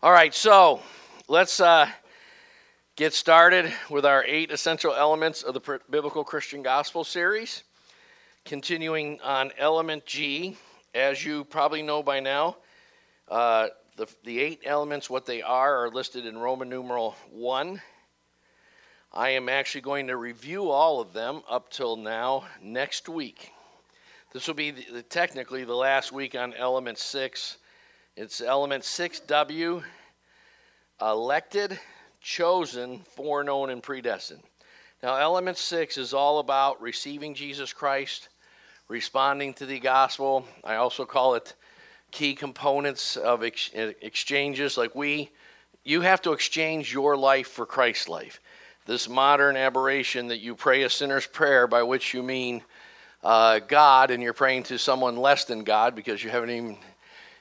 All right, so let's uh, get started with our eight essential elements of the Biblical Christian Gospel series. Continuing on element G, as you probably know by now, uh, the, the eight elements, what they are, are listed in Roman numeral 1. I am actually going to review all of them up till now next week. This will be the, technically the last week on element 6 it's element 6W elected, chosen, foreknown, and predestined. Now, element 6 is all about receiving Jesus Christ, responding to the gospel. I also call it key components of ex- exchanges. Like we, you have to exchange your life for Christ's life. This modern aberration that you pray a sinner's prayer, by which you mean uh, God, and you're praying to someone less than God because you haven't even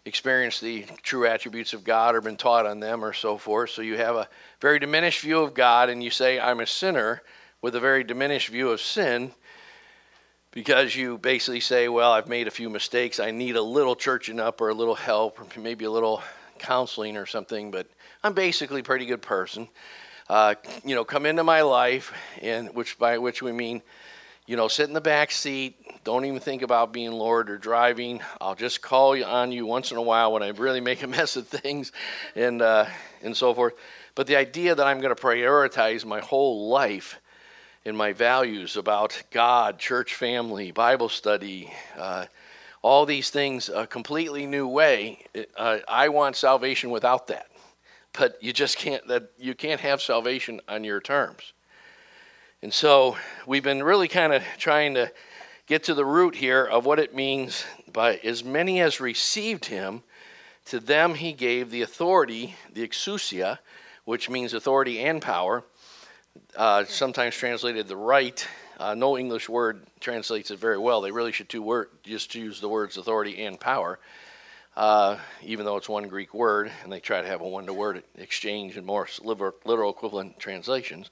experienced the true attributes of God or been taught on them or so forth. So you have a very diminished view of God and you say, I'm a sinner with a very diminished view of sin because you basically say, Well, I've made a few mistakes. I need a little churching up or a little help or maybe a little counseling or something, but I'm basically a pretty good person. Uh, you know, come into my life, and which by which we mean you know, sit in the back seat. Don't even think about being Lord or driving. I'll just call you on you once in a while when I really make a mess of things, and uh, and so forth. But the idea that I'm going to prioritize my whole life and my values about God, church family, Bible study, uh, all these things a completely new way. Uh, I want salvation without that, but you just can't. That you can't have salvation on your terms. And so we've been really kind of trying to get to the root here of what it means by as many as received him, to them he gave the authority, the exousia, which means authority and power, uh, sometimes translated the right. Uh, no English word translates it very well. They really should two word, just use the words authority and power, uh, even though it's one Greek word, and they try to have a one to word exchange in more literal equivalent translations.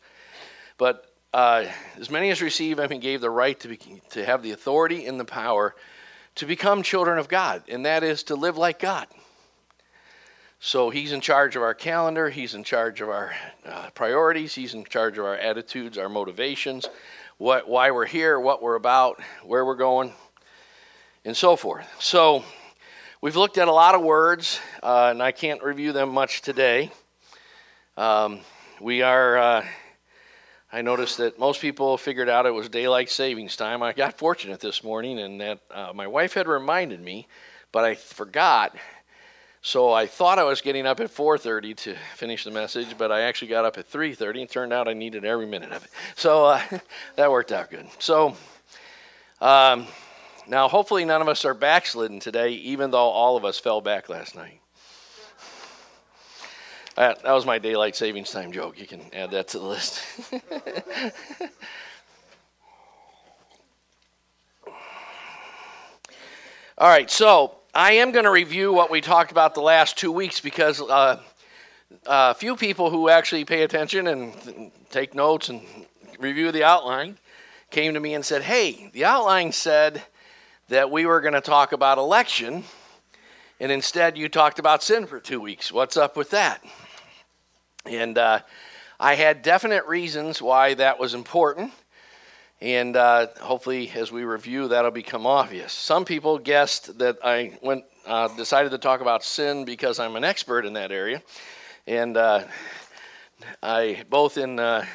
But uh, as many as receive him, he gave the right to, be, to have the authority and the power to become children of God, and that is to live like God. So he's in charge of our calendar, he's in charge of our uh, priorities, he's in charge of our attitudes, our motivations, what, why we're here, what we're about, where we're going, and so forth. So we've looked at a lot of words, uh, and I can't review them much today. Um, we are uh, I noticed that most people figured out it was daylight savings time. I got fortunate this morning, and that uh, my wife had reminded me, but I forgot. So I thought I was getting up at 4:30 to finish the message, but I actually got up at 3:30, and turned out I needed every minute of it. So uh, that worked out good. So um, now, hopefully, none of us are backslidden today, even though all of us fell back last night. That, that was my daylight savings time joke. You can add that to the list. All right, so I am going to review what we talked about the last two weeks because uh, a few people who actually pay attention and take notes and review the outline came to me and said, Hey, the outline said that we were going to talk about election, and instead you talked about sin for two weeks. What's up with that? And uh, I had definite reasons why that was important. And uh, hopefully, as we review, that'll become obvious. Some people guessed that I went, uh, decided to talk about sin because I'm an expert in that area. And uh, I, both in uh,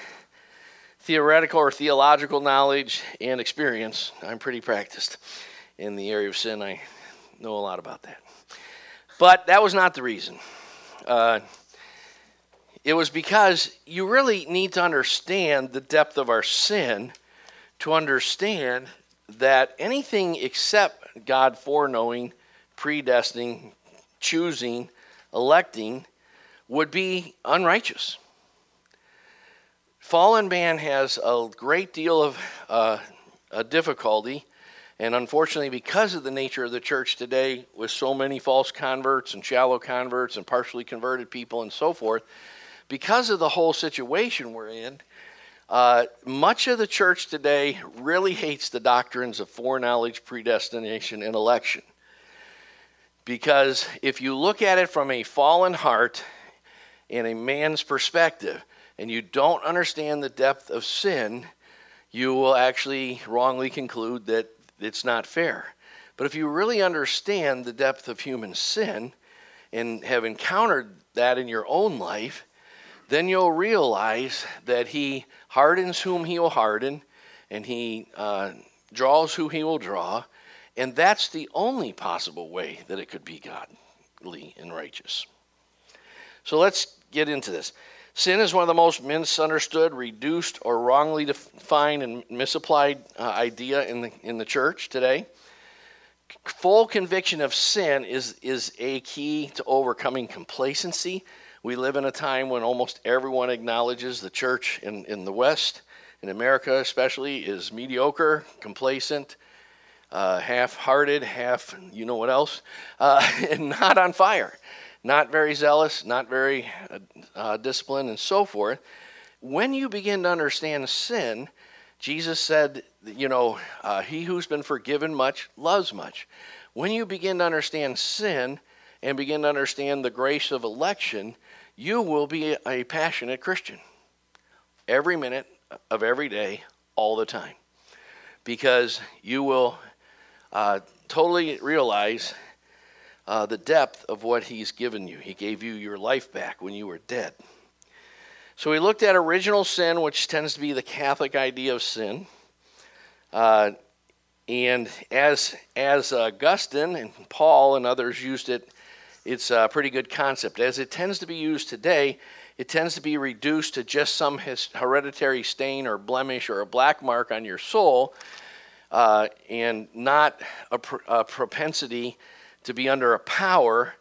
theoretical or theological knowledge and experience, I'm pretty practiced in the area of sin. I know a lot about that. But that was not the reason. Uh, it was because you really need to understand the depth of our sin to understand that anything except God foreknowing, predestining, choosing, electing would be unrighteous. Fallen man has a great deal of uh, a difficulty, and unfortunately, because of the nature of the church today, with so many false converts and shallow converts and partially converted people and so forth, because of the whole situation we're in, uh, much of the church today really hates the doctrines of foreknowledge, predestination, and election. Because if you look at it from a fallen heart and a man's perspective, and you don't understand the depth of sin, you will actually wrongly conclude that it's not fair. But if you really understand the depth of human sin and have encountered that in your own life, then you'll realize that He hardens whom He will harden, and He uh, draws who He will draw, and that's the only possible way that it could be godly and righteous. So let's get into this. Sin is one of the most misunderstood, reduced, or wrongly defined and misapplied uh, idea in the, in the church today. Full conviction of sin is, is a key to overcoming complacency. We live in a time when almost everyone acknowledges the church in, in the West, in America especially, is mediocre, complacent, uh, half hearted, half you know what else, uh, and not on fire not very zealous, not very uh, uh, disciplined, and so forth. When you begin to understand sin, Jesus said, you know, uh, he who's been forgiven much loves much. When you begin to understand sin and begin to understand the grace of election, you will be a passionate Christian every minute of every day, all the time. Because you will uh, totally realize uh, the depth of what He's given you. He gave you your life back when you were dead. So we looked at original sin, which tends to be the Catholic idea of sin. Uh, and as, as Augustine and Paul and others used it, it's a pretty good concept. As it tends to be used today, it tends to be reduced to just some hereditary stain or blemish or a black mark on your soul, uh, and not a, pr- a propensity to be under a power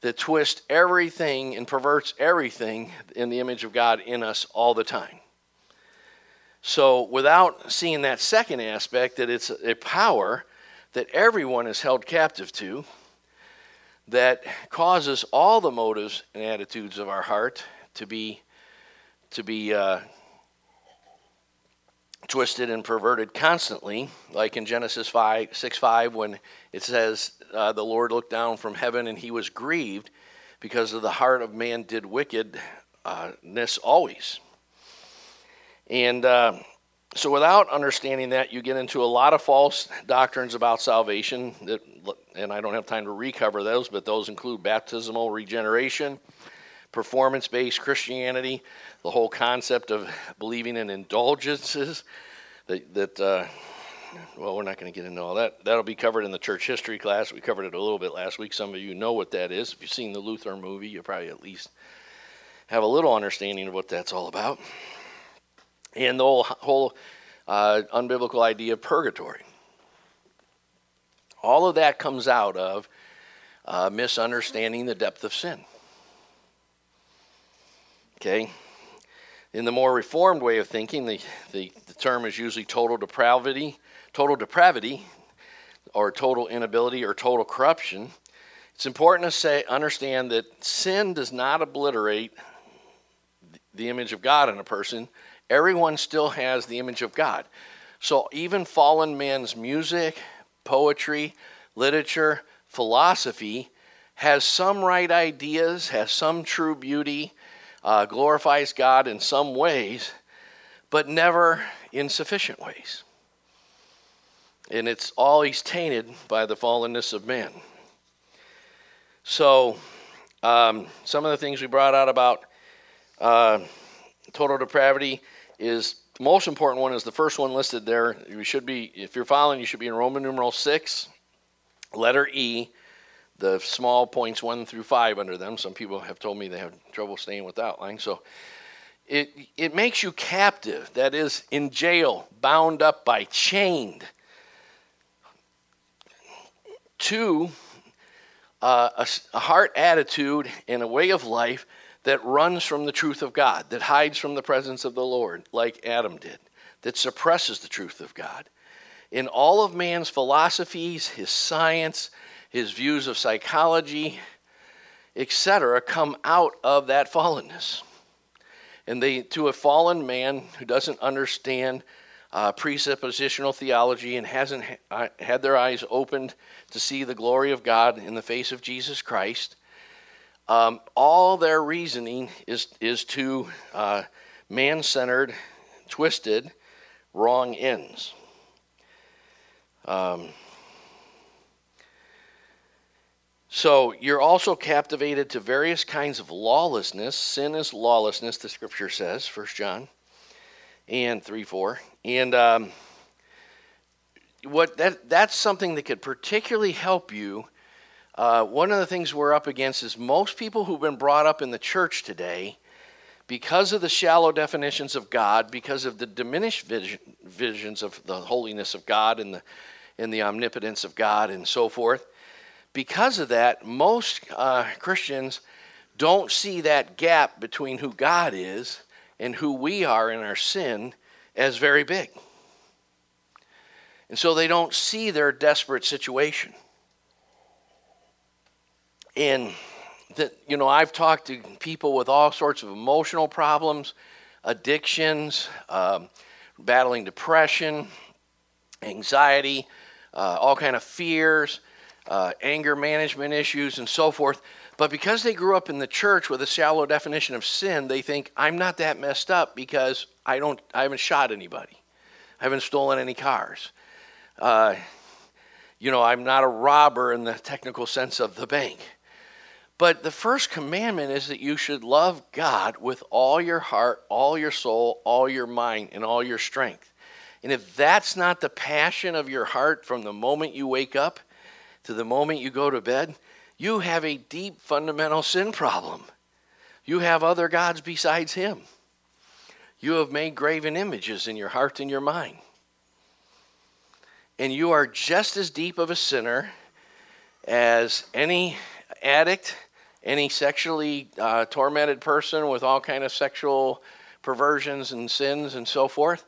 that twists everything and perverts everything in the image of God in us all the time. So, without seeing that second aspect, that it's a power that everyone is held captive to, that causes all the motives and attitudes of our heart to be to be uh, twisted and perverted constantly, like in Genesis 5, 6 5, when it says, uh, The Lord looked down from heaven and he was grieved because of the heart of man did wickedness always. And uh, so, without understanding that, you get into a lot of false doctrines about salvation. That, and I don't have time to recover those, but those include baptismal regeneration, performance based Christianity, the whole concept of believing in indulgences that, that uh, well, we're not going to get into all that. That'll be covered in the church history class. We covered it a little bit last week. Some of you know what that is. If you've seen the Luther movie, you probably at least have a little understanding of what that's all about. And the whole, whole uh, unbiblical idea of purgatory. All of that comes out of uh, misunderstanding the depth of sin. Okay? In the more reformed way of thinking, the, the, the term is usually total depravity, total depravity, or total inability, or total corruption. It's important to say, understand that sin does not obliterate the image of God in a person. Everyone still has the image of God. So even fallen man's music, poetry, literature, philosophy has some right ideas, has some true beauty, uh, glorifies God in some ways, but never in sufficient ways. And it's always tainted by the fallenness of man. So, um, some of the things we brought out about uh, total depravity is the most important one is the first one listed there. You should be, if you're following, you should be in Roman numeral 6, letter E, the small points one through five under them. Some people have told me they have trouble staying with line. So it it makes you captive. That is in jail, bound up by, chained to uh, a, a heart attitude and a way of life that runs from the truth of God, that hides from the presence of the Lord, like Adam did, that suppresses the truth of God. In all of man's philosophies, his science, his views of psychology, etc., come out of that fallenness. And they, to a fallen man who doesn't understand uh, presuppositional theology and hasn't ha- uh, had their eyes opened to see the glory of God in the face of Jesus Christ, um, all their reasoning is, is to uh, man centered, twisted, wrong ends. Um, so you're also captivated to various kinds of lawlessness. Sin is lawlessness, the scripture says, First John and 3 4. And um, what that, that's something that could particularly help you uh, one of the things we're up against is most people who've been brought up in the church today, because of the shallow definitions of God, because of the diminished vision, visions of the holiness of God and the, and the omnipotence of God and so forth, because of that, most uh, Christians don't see that gap between who God is and who we are in our sin as very big. And so they don't see their desperate situation. And that, you know, I've talked to people with all sorts of emotional problems, addictions, um, battling depression, anxiety, uh, all kind of fears, uh, anger management issues, and so forth. But because they grew up in the church with a shallow definition of sin, they think I'm not that messed up because I don't, I haven't shot anybody, I haven't stolen any cars. Uh, you know, I'm not a robber in the technical sense of the bank. But the first commandment is that you should love God with all your heart, all your soul, all your mind, and all your strength. And if that's not the passion of your heart from the moment you wake up to the moment you go to bed, you have a deep fundamental sin problem. You have other gods besides Him. You have made graven images in your heart and your mind. And you are just as deep of a sinner as any addict any sexually uh, tormented person with all kind of sexual perversions and sins and so forth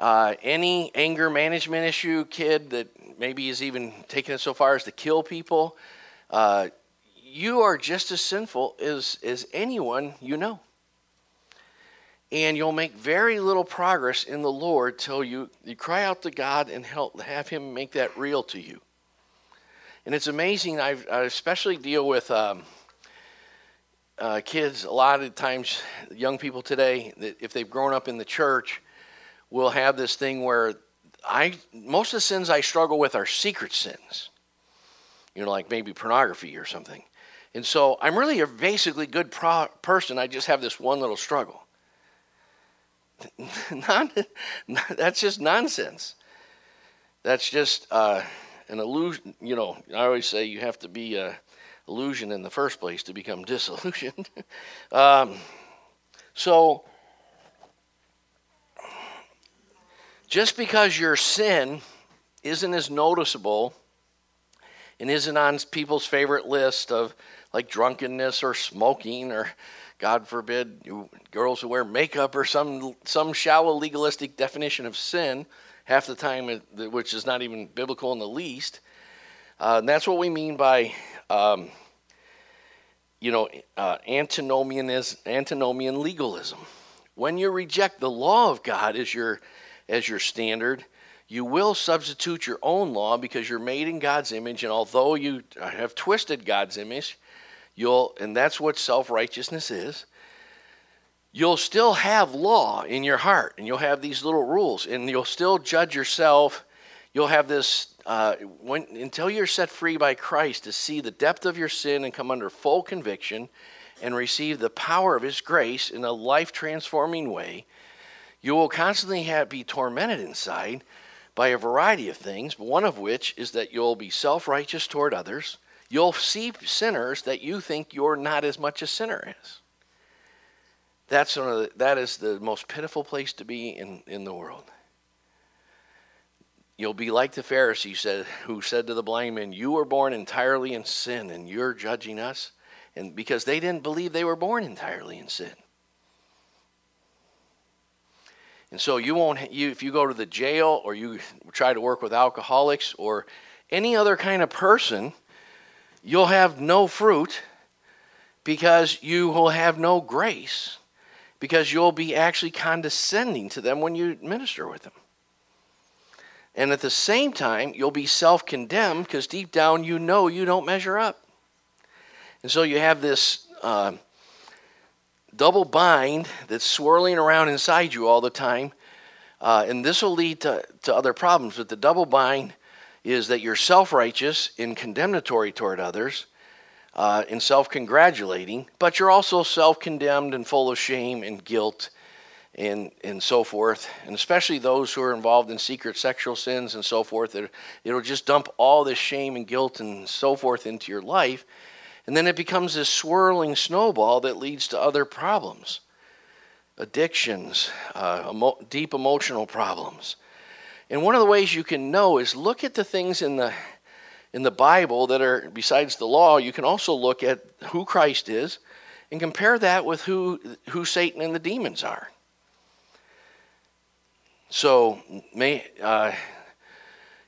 uh, any anger management issue kid that maybe is even taking it so far as to kill people uh, you are just as sinful as, as anyone you know. And you'll make very little progress in the lord till you, you cry out to god and help have him make that real to you and it's amazing I've, i especially deal with um, uh, kids, a lot of times, young people today, that if they've grown up in the church, will have this thing where I most of the sins I struggle with are secret sins. You know, like maybe pornography or something. And so I'm really a basically good pro- person. I just have this one little struggle. That's just nonsense. That's just uh, an illusion. You know, I always say you have to be. Uh, illusion in the first place to become disillusioned. um, so, just because your sin isn't as noticeable and isn't on people's favorite list of like drunkenness or smoking or God forbid girls who wear makeup or some some shallow legalistic definition of sin half the time which is not even biblical in the least uh, and that's what we mean by um, you know, uh, antinomianism, antinomian legalism. When you reject the law of God as your, as your standard, you will substitute your own law because you're made in God's image, and although you have twisted God's image, you'll, and that's what self righteousness is, you'll still have law in your heart, and you'll have these little rules, and you'll still judge yourself. You'll have this uh, when, until you're set free by Christ to see the depth of your sin and come under full conviction and receive the power of His grace in a life transforming way, you will constantly have, be tormented inside by a variety of things, one of which is that you'll be self righteous toward others. You'll see sinners that you think you're not as much a sinner as. That's one of the, that is the most pitiful place to be in, in the world. You'll be like the Pharisee said, who said to the blind man, You were born entirely in sin, and you're judging us. And because they didn't believe they were born entirely in sin. And so you won't you if you go to the jail or you try to work with alcoholics or any other kind of person, you'll have no fruit because you will have no grace because you'll be actually condescending to them when you minister with them. And at the same time, you'll be self condemned because deep down you know you don't measure up. And so you have this uh, double bind that's swirling around inside you all the time. Uh, and this will lead to, to other problems. But the double bind is that you're self righteous and condemnatory toward others uh, and self congratulating, but you're also self condemned and full of shame and guilt and, and so forth. And especially those who are involved in secret sexual sins and so forth, it, it'll just dump all this shame and guilt and so forth into your life. And then it becomes this swirling snowball that leads to other problems addictions, uh, emo- deep emotional problems. And one of the ways you can know is look at the things in the in the Bible that are besides the law. You can also look at who Christ is and compare that with who who Satan and the demons are. So, may uh,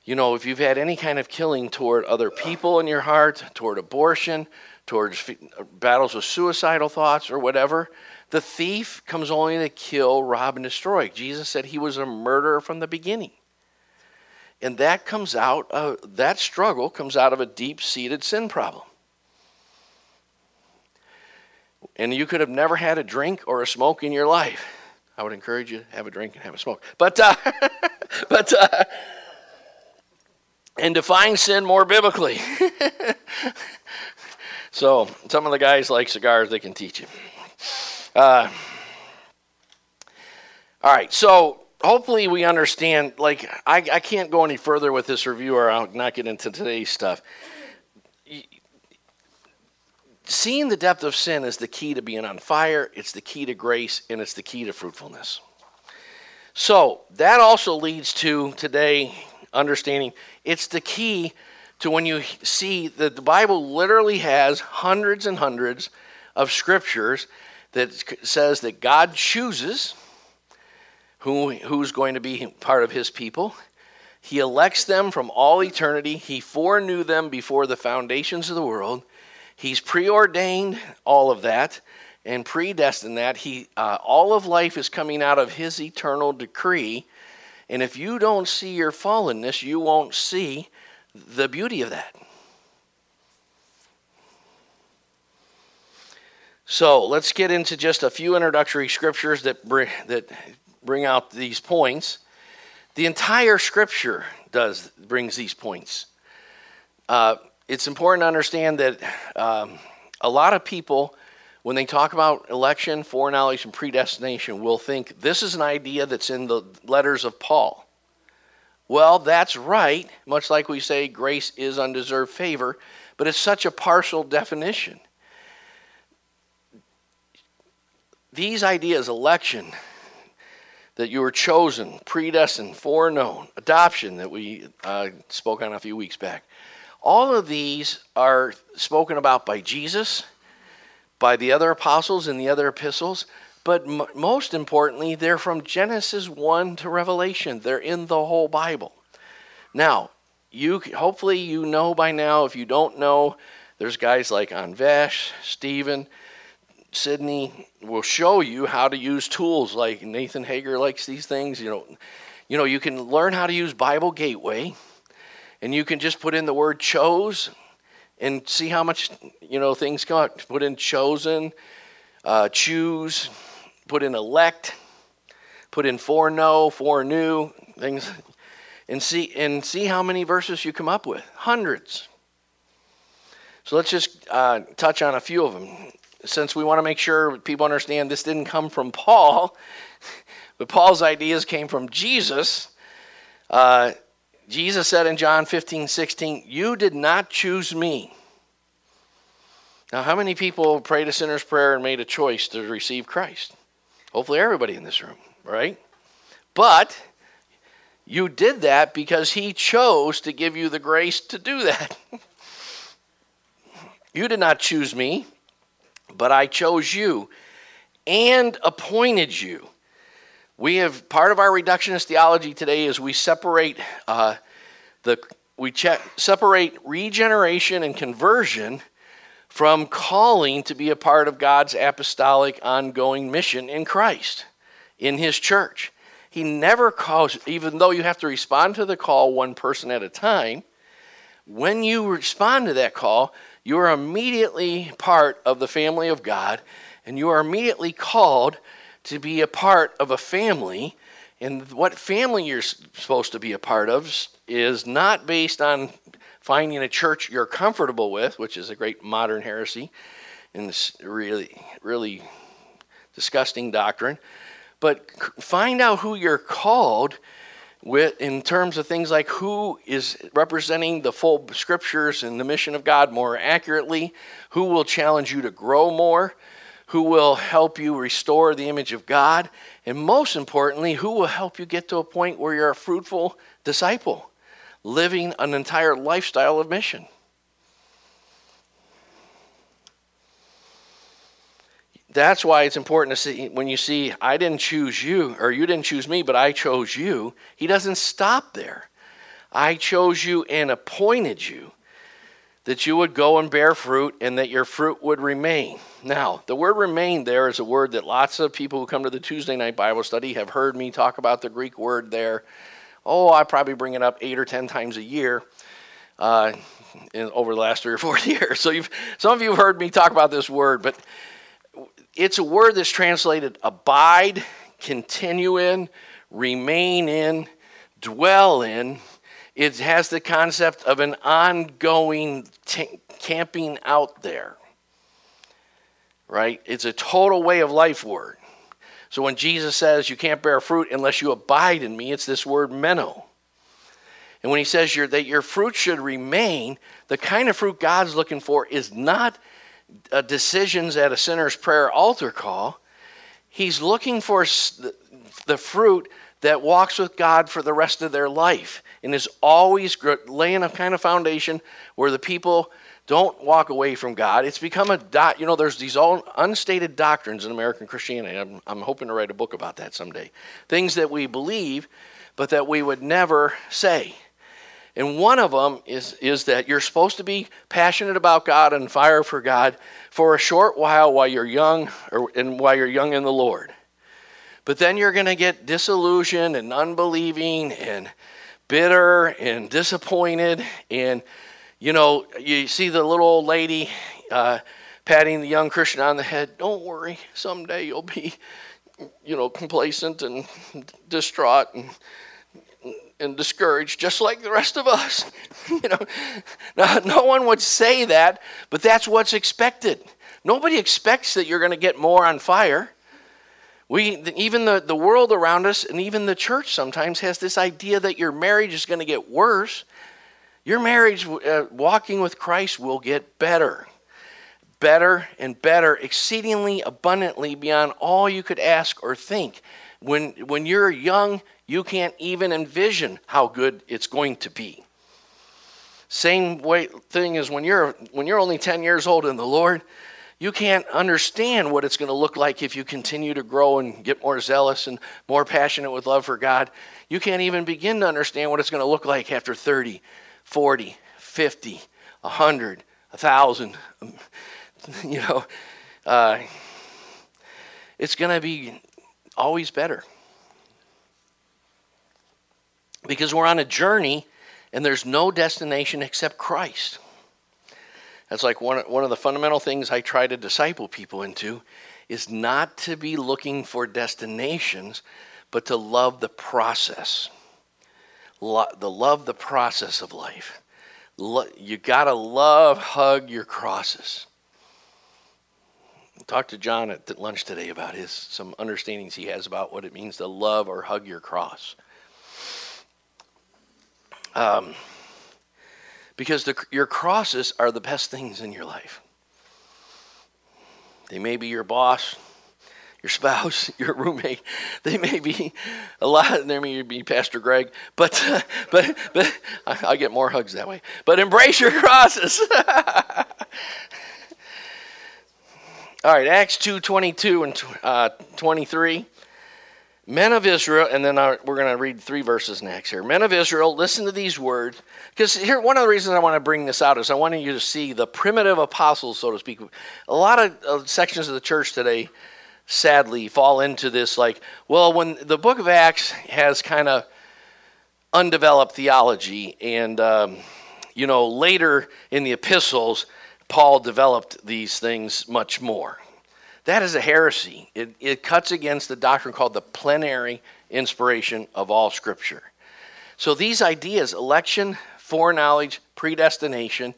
you know if you've had any kind of killing toward other people in your heart, toward abortion, towards battles with suicidal thoughts or whatever, the thief comes only to kill, rob, and destroy. Jesus said he was a murderer from the beginning. And that comes out, uh, that struggle comes out of a deep seated sin problem. And you could have never had a drink or a smoke in your life. I would encourage you to have a drink and have a smoke. But, uh, but, uh, and define sin more biblically. so, some of the guys like cigars, they can teach you. Uh, all right, so hopefully we understand like I, I can't go any further with this review or i'll not get into today's stuff. Seeing the depth of sin is the key to being on fire. It's the key to grace and it's the key to fruitfulness. So that also leads to today understanding it's the key to when you see that the bible literally has hundreds and hundreds of scriptures that says that god chooses who, who's going to be part of his people. He elects them from all eternity. He foreknew them before the foundations of the world. He's preordained all of that and predestined that. He, uh, all of life is coming out of his eternal decree. And if you don't see your fallenness, you won't see the beauty of that. So let's get into just a few introductory scriptures that, bring, that bring out these points. The entire scripture does brings these points. Uh, it's important to understand that um, a lot of people, when they talk about election, foreknowledge, and predestination, will think this is an idea that's in the letters of Paul. Well, that's right, much like we say grace is undeserved favor, but it's such a partial definition. These ideas, election, that you were chosen, predestined, foreknown, adoption that we uh, spoke on a few weeks back. All of these are spoken about by Jesus, by the other apostles in the other epistles, but m- most importantly, they're from Genesis 1 to Revelation. They're in the whole Bible. Now, you hopefully you know by now. If you don't know, there's guys like Anvesh, Stephen, Sydney will show you how to use tools like Nathan Hager likes these things. You know, you know, you can learn how to use Bible Gateway, and you can just put in the word chose and see how much you know things got. Put in chosen, uh, choose, put in elect, put in for no, for new things, and see and see how many verses you come up with. Hundreds. So let's just uh, touch on a few of them since we want to make sure people understand this didn't come from Paul, but Paul's ideas came from Jesus. Uh, Jesus said in John 15, 16, You did not choose me. Now, how many people prayed a sinner's prayer and made a choice to receive Christ? Hopefully, everybody in this room, right? But you did that because He chose to give you the grace to do that. you did not choose me but I chose you and appointed you. We have part of our reductionist theology today is we separate uh, the we check, separate regeneration and conversion from calling to be a part of God's apostolic ongoing mission in Christ, in His church. He never calls, even though you have to respond to the call one person at a time, when you respond to that call, you are immediately part of the family of God, and you are immediately called to be a part of a family. And what family you're supposed to be a part of is not based on finding a church you're comfortable with, which is a great modern heresy and this really, really disgusting doctrine. But find out who you're called with in terms of things like who is representing the full scriptures and the mission of God more accurately, who will challenge you to grow more, who will help you restore the image of God, and most importantly, who will help you get to a point where you're a fruitful disciple, living an entire lifestyle of mission. That's why it's important to see when you see, I didn't choose you, or you didn't choose me, but I chose you. He doesn't stop there. I chose you and appointed you that you would go and bear fruit and that your fruit would remain. Now, the word remain there is a word that lots of people who come to the Tuesday night Bible study have heard me talk about the Greek word there. Oh, I probably bring it up eight or ten times a year. Uh, in, over the last three or four years. So some of you have heard me talk about this word, but it's a word that's translated abide, continue in, remain in, dwell in. It has the concept of an ongoing t- camping out there. Right? It's a total way of life word. So when Jesus says you can't bear fruit unless you abide in me, it's this word meno. And when he says that your fruit should remain, the kind of fruit God's looking for is not uh, decisions at a sinner's prayer altar call. He's looking for the fruit that walks with God for the rest of their life and is always laying a kind of foundation where the people don't walk away from God. It's become a dot, you know, there's these all unstated doctrines in American Christianity. I'm, I'm hoping to write a book about that someday. Things that we believe, but that we would never say. And one of them is, is that you're supposed to be passionate about God and fire for God for a short while while you're young or, and while you're young in the Lord. But then you're going to get disillusioned and unbelieving and bitter and disappointed. And, you know, you see the little old lady uh, patting the young Christian on the head. Don't worry, someday you'll be, you know, complacent and distraught and and discouraged, just like the rest of us. you know, no, no one would say that, but that's what's expected. Nobody expects that you're going to get more on fire. We, even the, the world around us and even the church sometimes has this idea that your marriage is going to get worse. Your marriage, uh, walking with Christ, will get better. Better and better, exceedingly abundantly beyond all you could ask or think. When, when you're young, you can't even envision how good it's going to be. Same way thing is when you're when you're only 10 years old in the Lord, you can't understand what it's going to look like if you continue to grow and get more zealous and more passionate with love for God. You can't even begin to understand what it's going to look like after 30, 40, 50, 100, 1,000. You know, uh, it's going to be always better because we're on a journey and there's no destination except Christ. That's like one, one of the fundamental things I try to disciple people into is not to be looking for destinations, but to love the process. Lo- the love the process of life. Lo- you got to love, hug your crosses. Talked to John at lunch today about his some understandings he has about what it means to love or hug your cross. Um, because the, your crosses are the best things in your life. They may be your boss, your spouse, your roommate. They may be a lot. There may be Pastor Greg, but but but I, I, get more hugs that way. But embrace your crosses. All right, Acts two twenty two and uh, twenty three. Men of Israel, and then we're going to read three verses next here. Men of Israel, listen to these words. Because here, one of the reasons I want to bring this out is I want you to see the primitive apostles, so to speak. A lot of, sections of the church today, sadly, fall into this like, well, when the book of Acts has kind of undeveloped theology, and, um, you know, later in the epistles, Paul developed these things much more. That is a heresy. It, it cuts against the doctrine called the plenary inspiration of all Scripture. So these ideas, election, foreknowledge, predestination,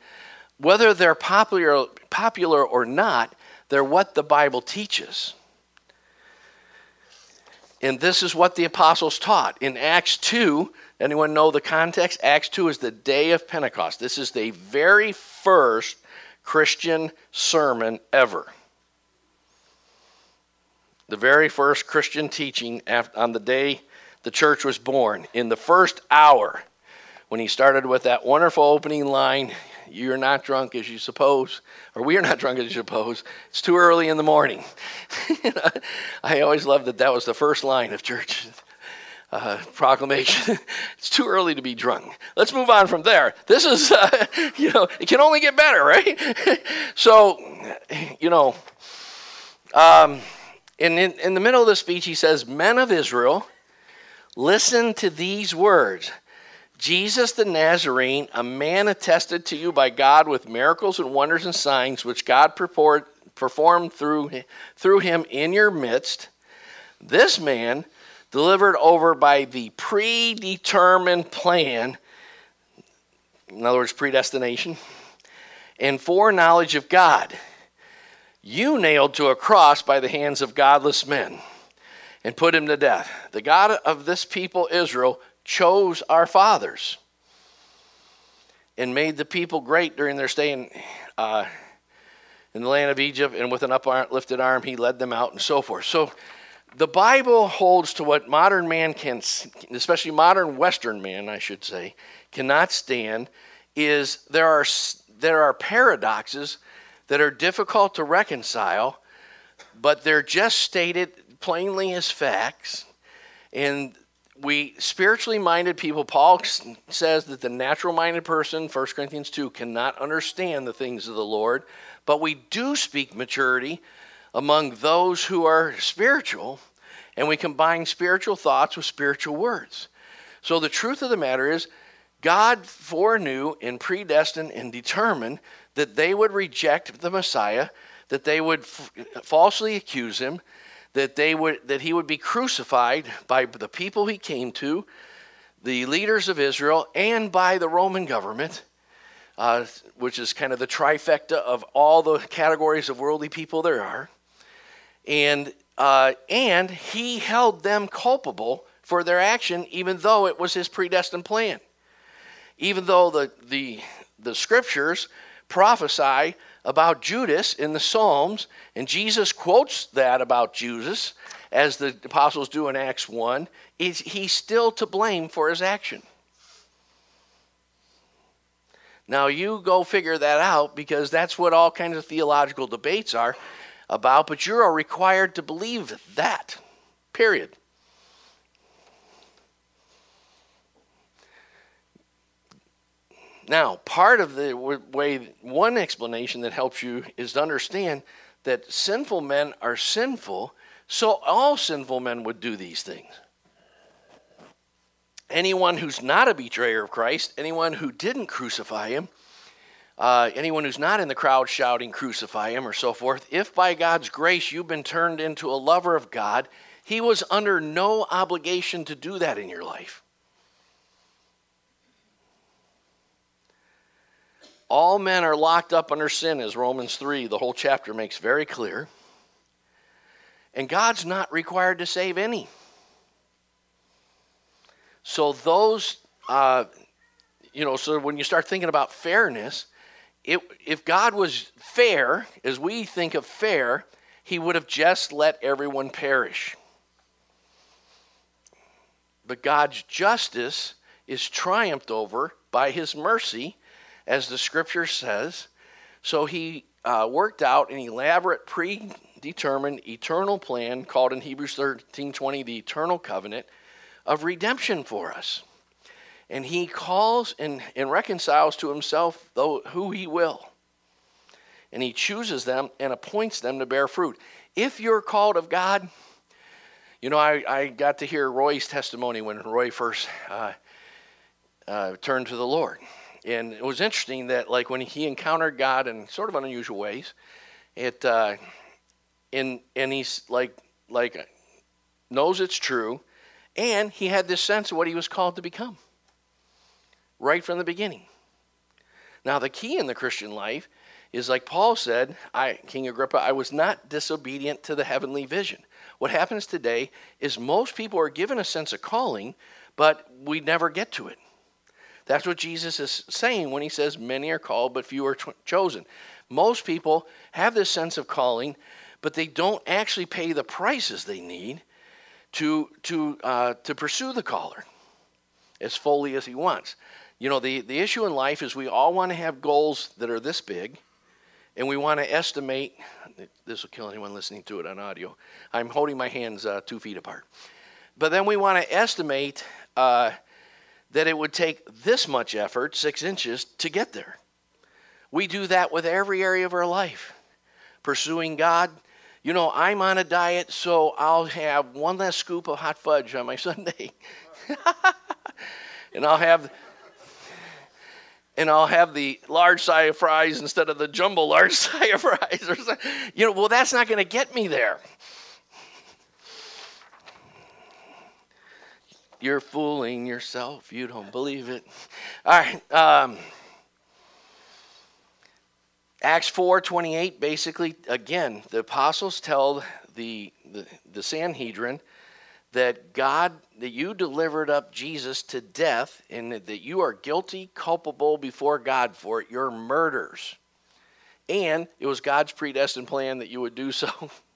whether they're popular, popular or not, they're what the Bible teaches. And this is what the apostles taught. In Acts 2, anyone know the context? Acts 2 is the day of Pentecost. This is the very first Christian sermon ever. The very first Christian teaching on the day the church was born. In the first hour, when he started with that wonderful opening line, You're not drunk as you suppose, or we are not drunk as you suppose. It's too early in the morning. I always loved that that was the first line of church uh, proclamation. it's too early to be drunk. Let's move on from there. This is, uh, you know, it can only get better, right? so, you know, um, in, in, in the middle of the speech, he says, Men of Israel, listen to these words. Jesus the Nazarene, a man attested to you by God with miracles and wonders and signs which God purport, performed through, through him in your midst, this man, delivered over by the predetermined plan, in other words, predestination, and foreknowledge of God, you nailed to a cross by the hands of godless men and put him to death. The God of this people, Israel, chose our fathers and made the people great during their stay in, uh, in the land of Egypt, and with an uplifted arm, he led them out and so forth. So the Bible holds to what modern man can, especially modern Western man, I should say, cannot stand. Is there are there are paradoxes that are difficult to reconcile, but they're just stated plainly as facts, and we spiritually minded people paul says that the natural minded person 1 corinthians 2 cannot understand the things of the lord but we do speak maturity among those who are spiritual and we combine spiritual thoughts with spiritual words. So the truth of the matter is god foreknew and predestined and determined that they would reject the messiah that they would f- falsely accuse him that they would that he would be crucified by the people he came to, the leaders of Israel, and by the Roman government, uh, which is kind of the trifecta of all the categories of worldly people there are, and uh, and he held them culpable for their action, even though it was his predestined plan. Even though the the the scriptures prophesy about Judas in the Psalms, and Jesus quotes that about Judas, as the apostles do in Acts 1, is he's still to blame for his action. Now, you go figure that out because that's what all kinds of theological debates are about, but you're required to believe that, period. Now, part of the way, one explanation that helps you is to understand that sinful men are sinful, so all sinful men would do these things. Anyone who's not a betrayer of Christ, anyone who didn't crucify him, uh, anyone who's not in the crowd shouting, crucify him, or so forth, if by God's grace you've been turned into a lover of God, he was under no obligation to do that in your life. All men are locked up under sin, as Romans 3, the whole chapter makes very clear. And God's not required to save any. So, those, uh, you know, so when you start thinking about fairness, it, if God was fair, as we think of fair, he would have just let everyone perish. But God's justice is triumphed over by his mercy as the scripture says. So he uh, worked out an elaborate, predetermined, eternal plan called in Hebrews 13:20 the eternal covenant of redemption for us. And he calls and, and reconciles to himself though, who he will. And he chooses them and appoints them to bear fruit. If you're called of God, you know, I, I got to hear Roy's testimony when Roy first uh, uh, turned to the Lord and it was interesting that like when he encountered God in sort of unusual ways, it uh, and and he's like like knows it's true, and he had this sense of what he was called to become right from the beginning. Now the key in the Christian life is like Paul said, I King Agrippa, I was not disobedient to the heavenly vision. What happens today is most people are given a sense of calling, but we never get to it. That's what Jesus is saying when he says, Many are called, but few are chosen. Most people have this sense of calling, but they don't actually pay the prices they need to, to, uh, to pursue the caller as fully as he wants. You know, the, the issue in life is we all want to have goals that are this big, and we want to estimate. This will kill anyone listening to it on audio. I'm holding my hands uh, two feet apart. But then we want to estimate uh, that it would take this much effort, six inches, to get there. We do that with every area of our life. Pursuing God, you know, I'm on a diet, so I'll have one less scoop of hot fudge on my sundae. and I'll have and I'll have the large size of fries instead of the jumbo large size of fries. Or something. You know, well, that's not going to get me there. You're fooling yourself. You don't believe it. All right. Um, Acts 4:28 basically again the apostles tell the, the the Sanhedrin that God that you delivered up Jesus to death and that you are guilty culpable before God for it you're murders and it was God's predestined plan that you would do so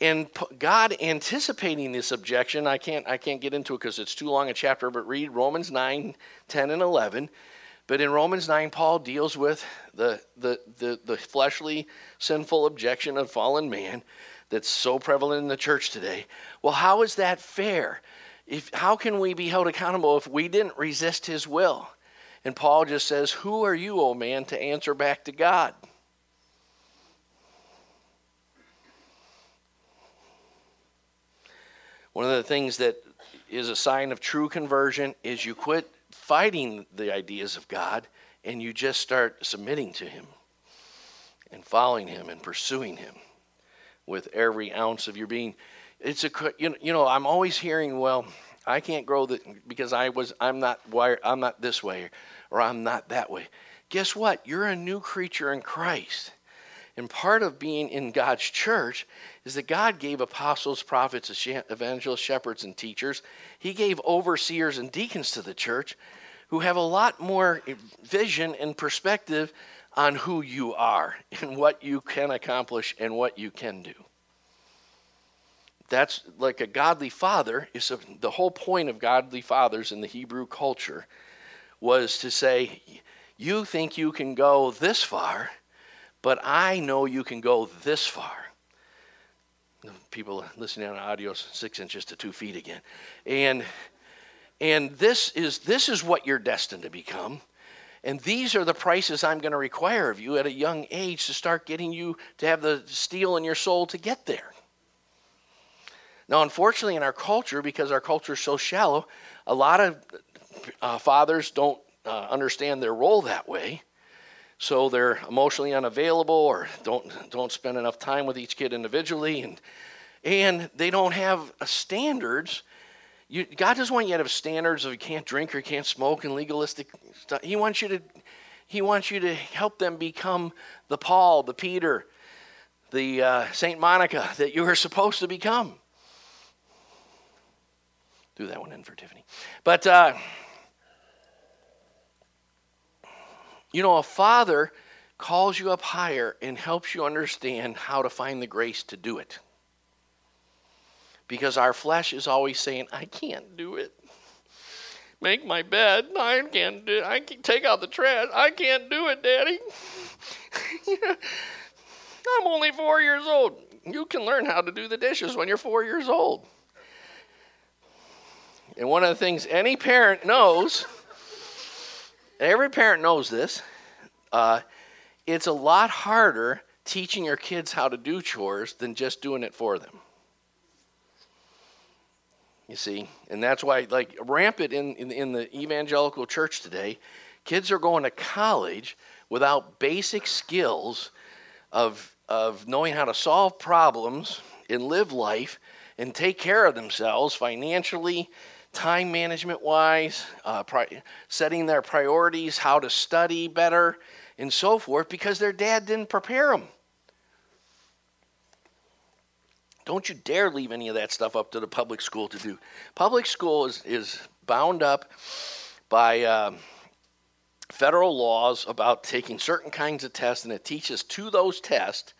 and God anticipating this objection I can't I can't get into it because it's too long a chapter but read Romans 9 10 and 11 but in Romans 9, Paul deals with the, the, the, the, fleshly, sinful objection of fallen man that's so prevalent in the church today. Well, how is that fair? If, how can we be held accountable if we didn't resist his will? And Paul just says, Who are you, O man, to answer back to God? One of the things that is a sign of true conversion is you quit fighting the ideas of God and you just start submitting to Him and following Him and pursuing Him with every ounce of your being. It's a you know, I'm always hearing well I can't grow that because I was I'm not wired I'm not this way or I'm not that way. Guess what? You're a new creature in Christ. And part of being in God's church is that God gave apostles, prophets, evangelists, shepherds, and teachers. He gave overseers and deacons to the church who have a lot more vision and perspective on who you are and what you can accomplish and what you can do. That's like a godly father is a, the whole point of godly fathers in the Hebrew culture was to say, You think you can go this far, but I know you can go this far. People listening on audio, six inches to two feet again. And and this is this is what you're destined to become and these are the prices i'm going to require of you at a young age to start getting you to have the steel in your soul to get there now unfortunately in our culture because our culture is so shallow a lot of uh, fathers don't uh, understand their role that way so they're emotionally unavailable or don't don't spend enough time with each kid individually and and they don't have standards you, God doesn't want you to have standards of you can't drink or you can't smoke and legalistic stuff. He wants you to He wants you to help them become the Paul, the Peter, the uh, Saint Monica that you are supposed to become. Do that one in for Tiffany. But uh, you know, a father calls you up higher and helps you understand how to find the grace to do it because our flesh is always saying, I can't do it. Make my bed. I can't do it. I can take out the trash. I can't do it, Daddy. I'm only four years old. You can learn how to do the dishes when you're four years old. And one of the things any parent knows, every parent knows this, uh, it's a lot harder teaching your kids how to do chores than just doing it for them. You see, and that's why, like, rampant in, in, in the evangelical church today, kids are going to college without basic skills of, of knowing how to solve problems and live life and take care of themselves financially, time management wise, uh, pri- setting their priorities, how to study better, and so forth, because their dad didn't prepare them. Don't you dare leave any of that stuff up to the public school to do. Public school is, is bound up by uh, federal laws about taking certain kinds of tests, and it teaches to those tests,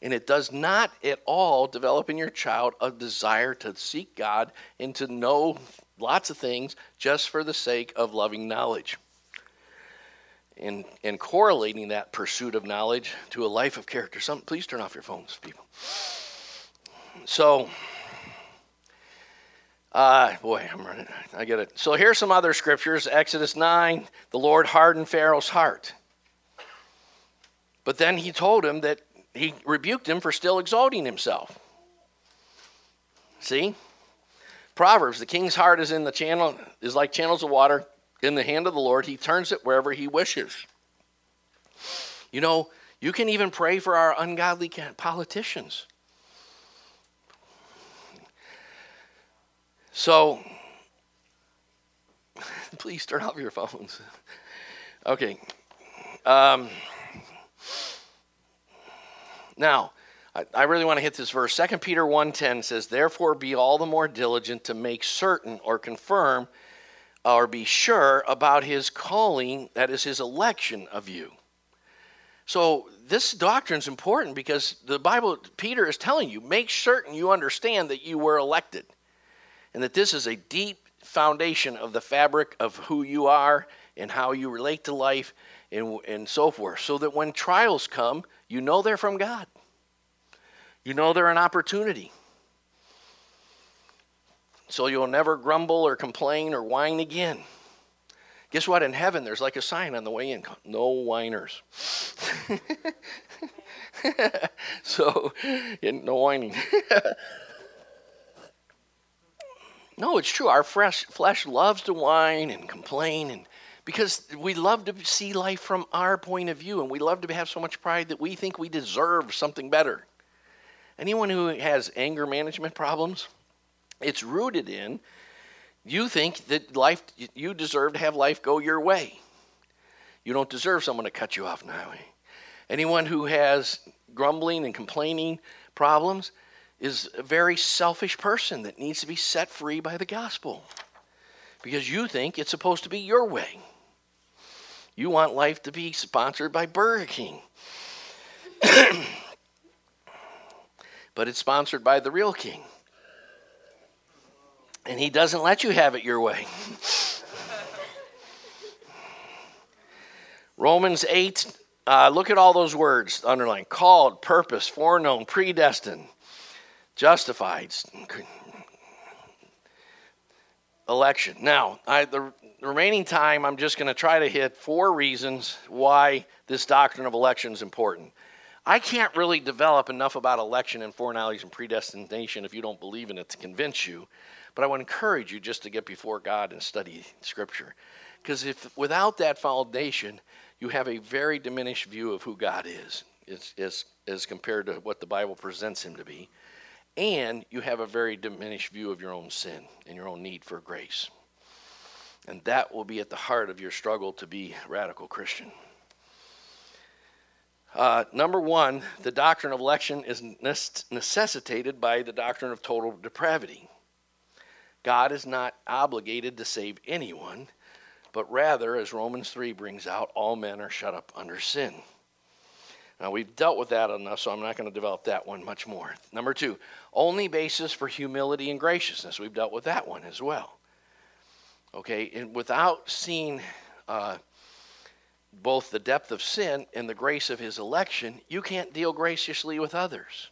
and it does not at all develop in your child a desire to seek God and to know lots of things just for the sake of loving knowledge. And, and correlating that pursuit of knowledge to a life of character. Some, please turn off your phones, people. So, uh, boy, I'm running. I get it. So here's some other scriptures. Exodus 9, the Lord hardened Pharaoh's heart. But then he told him that he rebuked him for still exalting himself. See? Proverbs, the king's heart is in the channel, is like channels of water in the hand of the Lord. He turns it wherever he wishes. You know, you can even pray for our ungodly politicians. So, please turn off your phones. Okay. Um, now, I, really want to hit this verse. 2 Peter 1.10 says, Therefore be all the more diligent to make certain or confirm or be sure about his calling, that is his election of you. So this doctrine is important because the Bible, Peter is telling you, make certain you understand that you were elected and that this is a deep foundation of the fabric of who you are and how you relate to life and, and so forth, so that when trials come, you know they're from God. You know they're an opportunity. So you'll never grumble or complain or whine again. Guess what? In heaven, there's like a sign on the way in no whiners. so, no whining. No, it's true. Our fresh flesh loves to whine and complain and because we love to see life from our point of view and we love to have so much pride that we think we deserve something better. Anyone who has anger management problems, it's rooted in you think that life you deserve to have life go your way. You don't deserve someone to cut you off highway. Anyone who has grumbling and complaining problems, is a very selfish person that needs to be set free by the gospel because you think it's supposed to be your way. You want life to be sponsored by Burger King. but it's sponsored by the real king. And he doesn't let you have it your way. Romans 8, uh, look at all those words underlined called, purpose, foreknown, predestined justified election. Now, I, the remaining time, I'm just going to try to hit four reasons why this doctrine of election is important. I can't really develop enough about election and foreknowledge and predestination if you don't believe in it to convince you, but I would encourage you just to get before God and study Scripture. Because if without that foundation, you have a very diminished view of who God is, as, as, as compared to what the Bible presents him to be and you have a very diminished view of your own sin and your own need for grace. And that will be at the heart of your struggle to be radical Christian. Uh, number one, the doctrine of election is necessitated by the doctrine of total depravity. God is not obligated to save anyone, but rather, as Romans 3 brings out, all men are shut up under sin. Now, we've dealt with that enough, so I'm not going to develop that one much more. Number two, only basis for humility and graciousness. We've dealt with that one as well. Okay, and without seeing uh, both the depth of sin and the grace of his election, you can't deal graciously with others.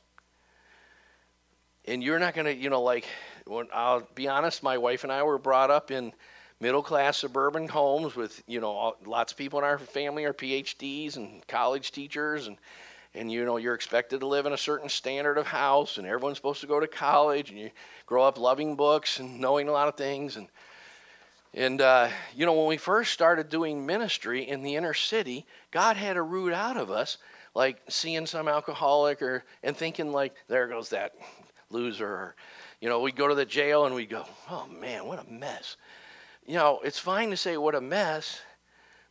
And you're not going to, you know, like, when, I'll be honest, my wife and I were brought up in middle class suburban homes with you know lots of people in our family are PhDs and college teachers and and you know you're expected to live in a certain standard of house and everyone's supposed to go to college and you grow up loving books and knowing a lot of things and and uh, you know when we first started doing ministry in the inner city god had to root out of us like seeing some alcoholic or and thinking like there goes that loser or you know we'd go to the jail and we'd go oh man what a mess you know it's fine to say what a mess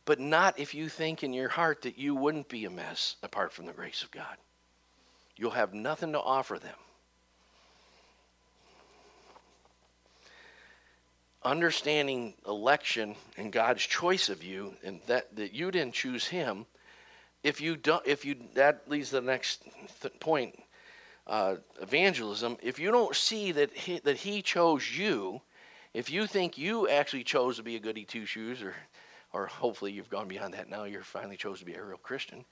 but not if you think in your heart that you wouldn't be a mess apart from the grace of God. You'll have nothing to offer them. Understanding election and God's choice of you, and that, that you didn't choose Him. If you don't, if you that leads to the next th- point, uh, evangelism. If you don't see that he, that He chose you, if you think you actually chose to be a goody two shoes or or hopefully you've gone beyond that now. You're finally chose to be a real Christian.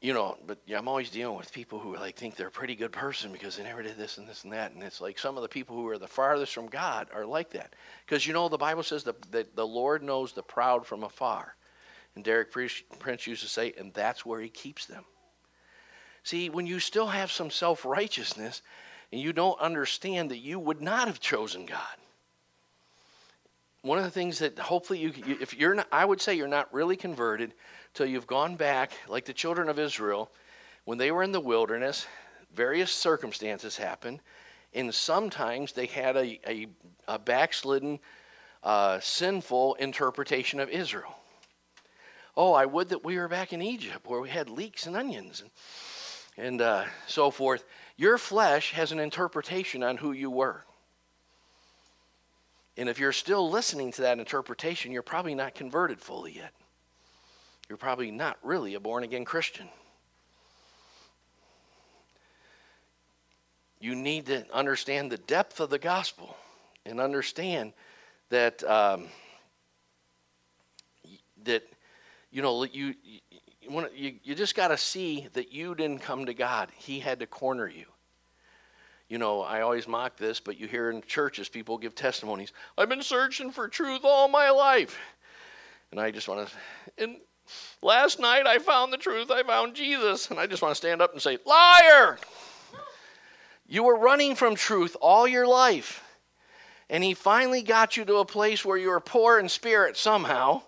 You know, but yeah, I'm always dealing with people who like think they're a pretty good person because they never did this and this and that. And it's like some of the people who are the farthest from God are like that. Because you know, the Bible says that, that the Lord knows the proud from afar. And Derek Prince used to say, and that's where he keeps them. See, when you still have some self righteousness and you don't understand that you would not have chosen God, one of the things that hopefully you, if you're not, I would say you're not really converted till you've gone back, like the children of Israel, when they were in the wilderness, various circumstances happened, and sometimes they had a, a, a backslidden, uh, sinful interpretation of Israel. Oh, I would that we were back in Egypt where we had leeks and onions and, and uh, so forth. Your flesh has an interpretation on who you were. And if you're still listening to that interpretation, you're probably not converted fully yet. You're probably not really a born again Christian. You need to understand the depth of the gospel and understand that um, that you know you you, you just got to see that you didn't come to God; He had to corner you you know, I always mock this, but you hear in churches people give testimonies. I've been searching for truth all my life. And I just want to, and last night I found the truth. I found Jesus. And I just want to stand up and say, Liar! You were running from truth all your life. And he finally got you to a place where you were poor in spirit somehow.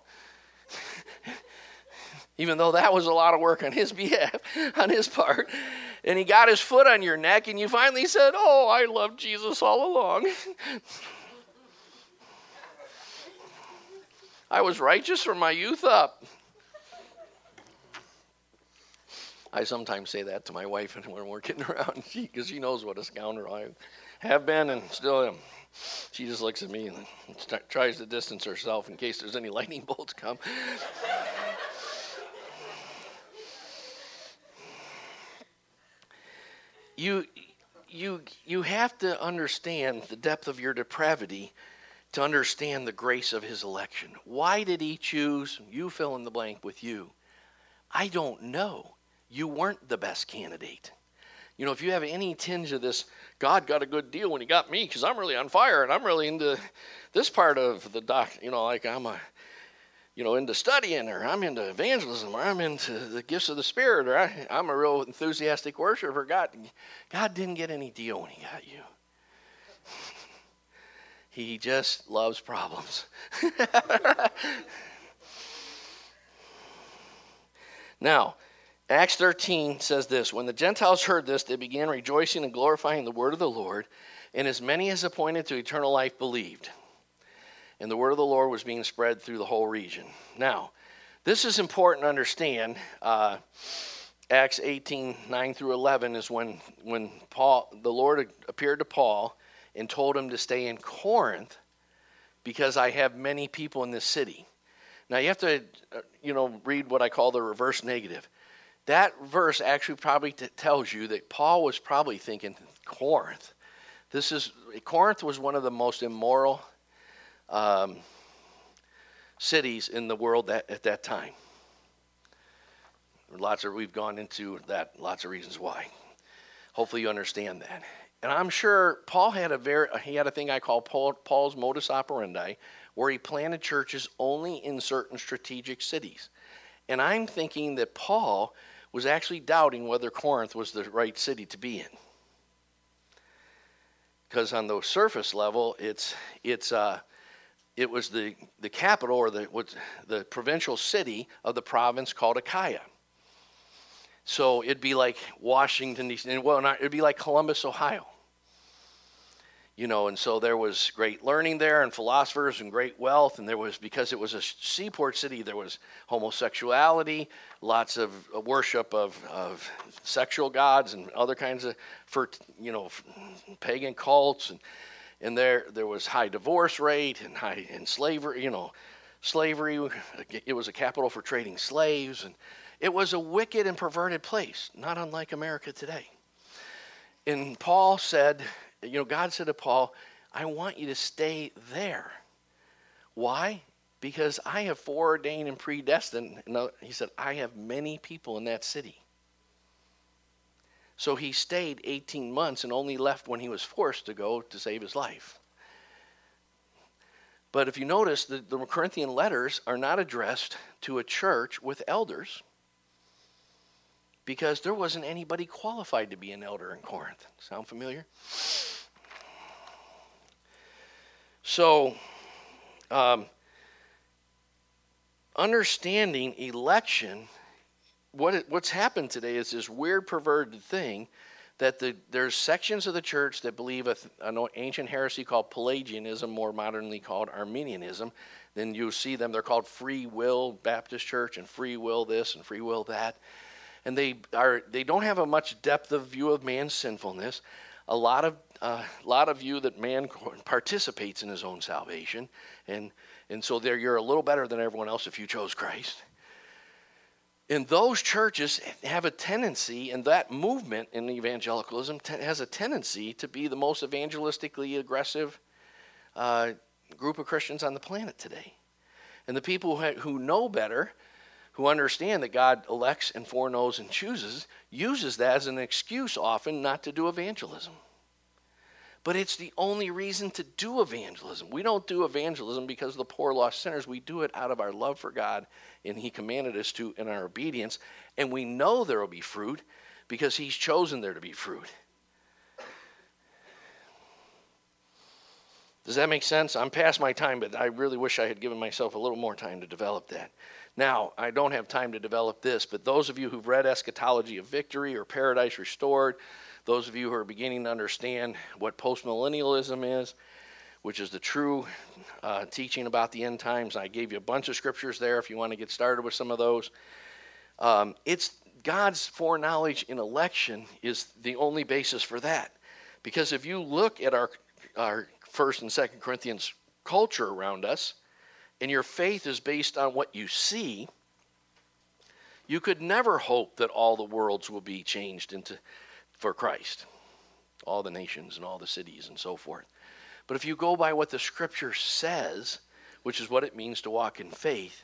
Even though that was a lot of work on his behalf, on his part and he got his foot on your neck, and you finally said, Oh, I loved Jesus all along. I was righteous from my youth up. I sometimes say that to my wife when we're getting around, because she, she knows what a scoundrel I have been and still am. She just looks at me and tries to distance herself in case there's any lightning bolts come. You you you have to understand the depth of your depravity to understand the grace of his election. Why did he choose you fill in the blank with you? I don't know. You weren't the best candidate. You know, if you have any tinge of this, God got a good deal when he got me because I'm really on fire and I'm really into this part of the doc. You know, like I'm a you know, into studying, or I'm into evangelism, or I'm into the gifts of the Spirit, or I, am a real enthusiastic worshiper. God, God didn't get any deal when He got you. he just loves problems. now, Acts 13 says this When the Gentiles heard this, they began rejoicing and glorifying the word of the Lord, and as many as appointed to eternal life believed and the word of the Lord was being spread through the whole region. Now, this is important to understand. Uh, Acts 18, 9 through 11 is when, when Paul, the Lord appeared to Paul and told him to stay in Corinth because I have many people in this city. Now you have to, uh, you know, read what I call the reverse negative. That verse actually probably t- tells you that Paul was probably thinking Corinth. This is Corinth was one of the most immoral um, cities in the world that, at that time. Lots of we've gone into that. Lots of reasons why. Hopefully, you understand that. And I'm sure Paul had a very he had a thing I call Paul, Paul's modus operandi, where he planted churches only in certain strategic cities. And I'm thinking that Paul was actually doubting whether Corinth was the right city to be in. Because on the surface level, it's, it's, uh, it was the, the capital or the, what, the provincial city of the province called Achaia. So it'd be like Washington, D.C., well, not, it'd be like Columbus, Ohio you know, and so there was great learning there and philosophers and great wealth. And there was, because it was a seaport city, there was homosexuality, lots of worship of, of sexual gods and other kinds of, for, you know, pagan cults. And, and there, there was high divorce rate and high in slavery, you know, slavery. It was a capital for trading slaves. And it was a wicked and perverted place, not unlike America today. And Paul said, you know, God said to Paul, I want you to stay there. Why? Because I have foreordained and predestined. He said, I have many people in that city. So he stayed 18 months and only left when he was forced to go to save his life. But if you notice, the, the Corinthian letters are not addressed to a church with elders because there wasn't anybody qualified to be an elder in Corinth. Sound familiar? So, um, understanding election, what it, what's happened today is this weird, perverted thing that the, there's sections of the church that believe a, an ancient heresy called Pelagianism, more modernly called Arminianism. Then you see them, they're called Free Will Baptist Church and Free Will this and Free Will that. And they, are, they don't have a much depth of view of man's sinfulness a lot of a lot of you that man participates in his own salvation, and and so there you're a little better than everyone else if you chose Christ. And those churches have a tendency, and that movement in evangelicalism has a tendency to be the most evangelistically aggressive uh, group of Christians on the planet today. And the people who, who know better, who understand that God elects and foreknows and chooses, uses that as an excuse often not to do evangelism. But it's the only reason to do evangelism. We don't do evangelism because of the poor lost sinners. We do it out of our love for God, and He commanded us to in our obedience. And we know there will be fruit because He's chosen there to be fruit. Does that make sense? I'm past my time, but I really wish I had given myself a little more time to develop that. Now, I don't have time to develop this, but those of you who've read Eschatology of Victory or Paradise Restored, those of you who are beginning to understand what postmillennialism is, which is the true uh, teaching about the end times, I gave you a bunch of scriptures there if you want to get started with some of those. Um, it's God's foreknowledge in election is the only basis for that. Because if you look at our, our first and second Corinthians culture around us, and your faith is based on what you see, you could never hope that all the worlds will be changed into for Christ, all the nations and all the cities and so forth. But if you go by what the scripture says, which is what it means to walk in faith,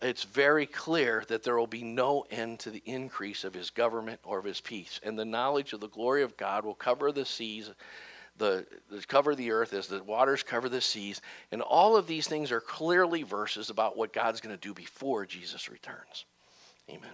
it's very clear that there will be no end to the increase of his government or of his peace. And the knowledge of the glory of God will cover the seas the, the cover the earth as the waters cover the seas. And all of these things are clearly verses about what God's going to do before Jesus returns. Amen.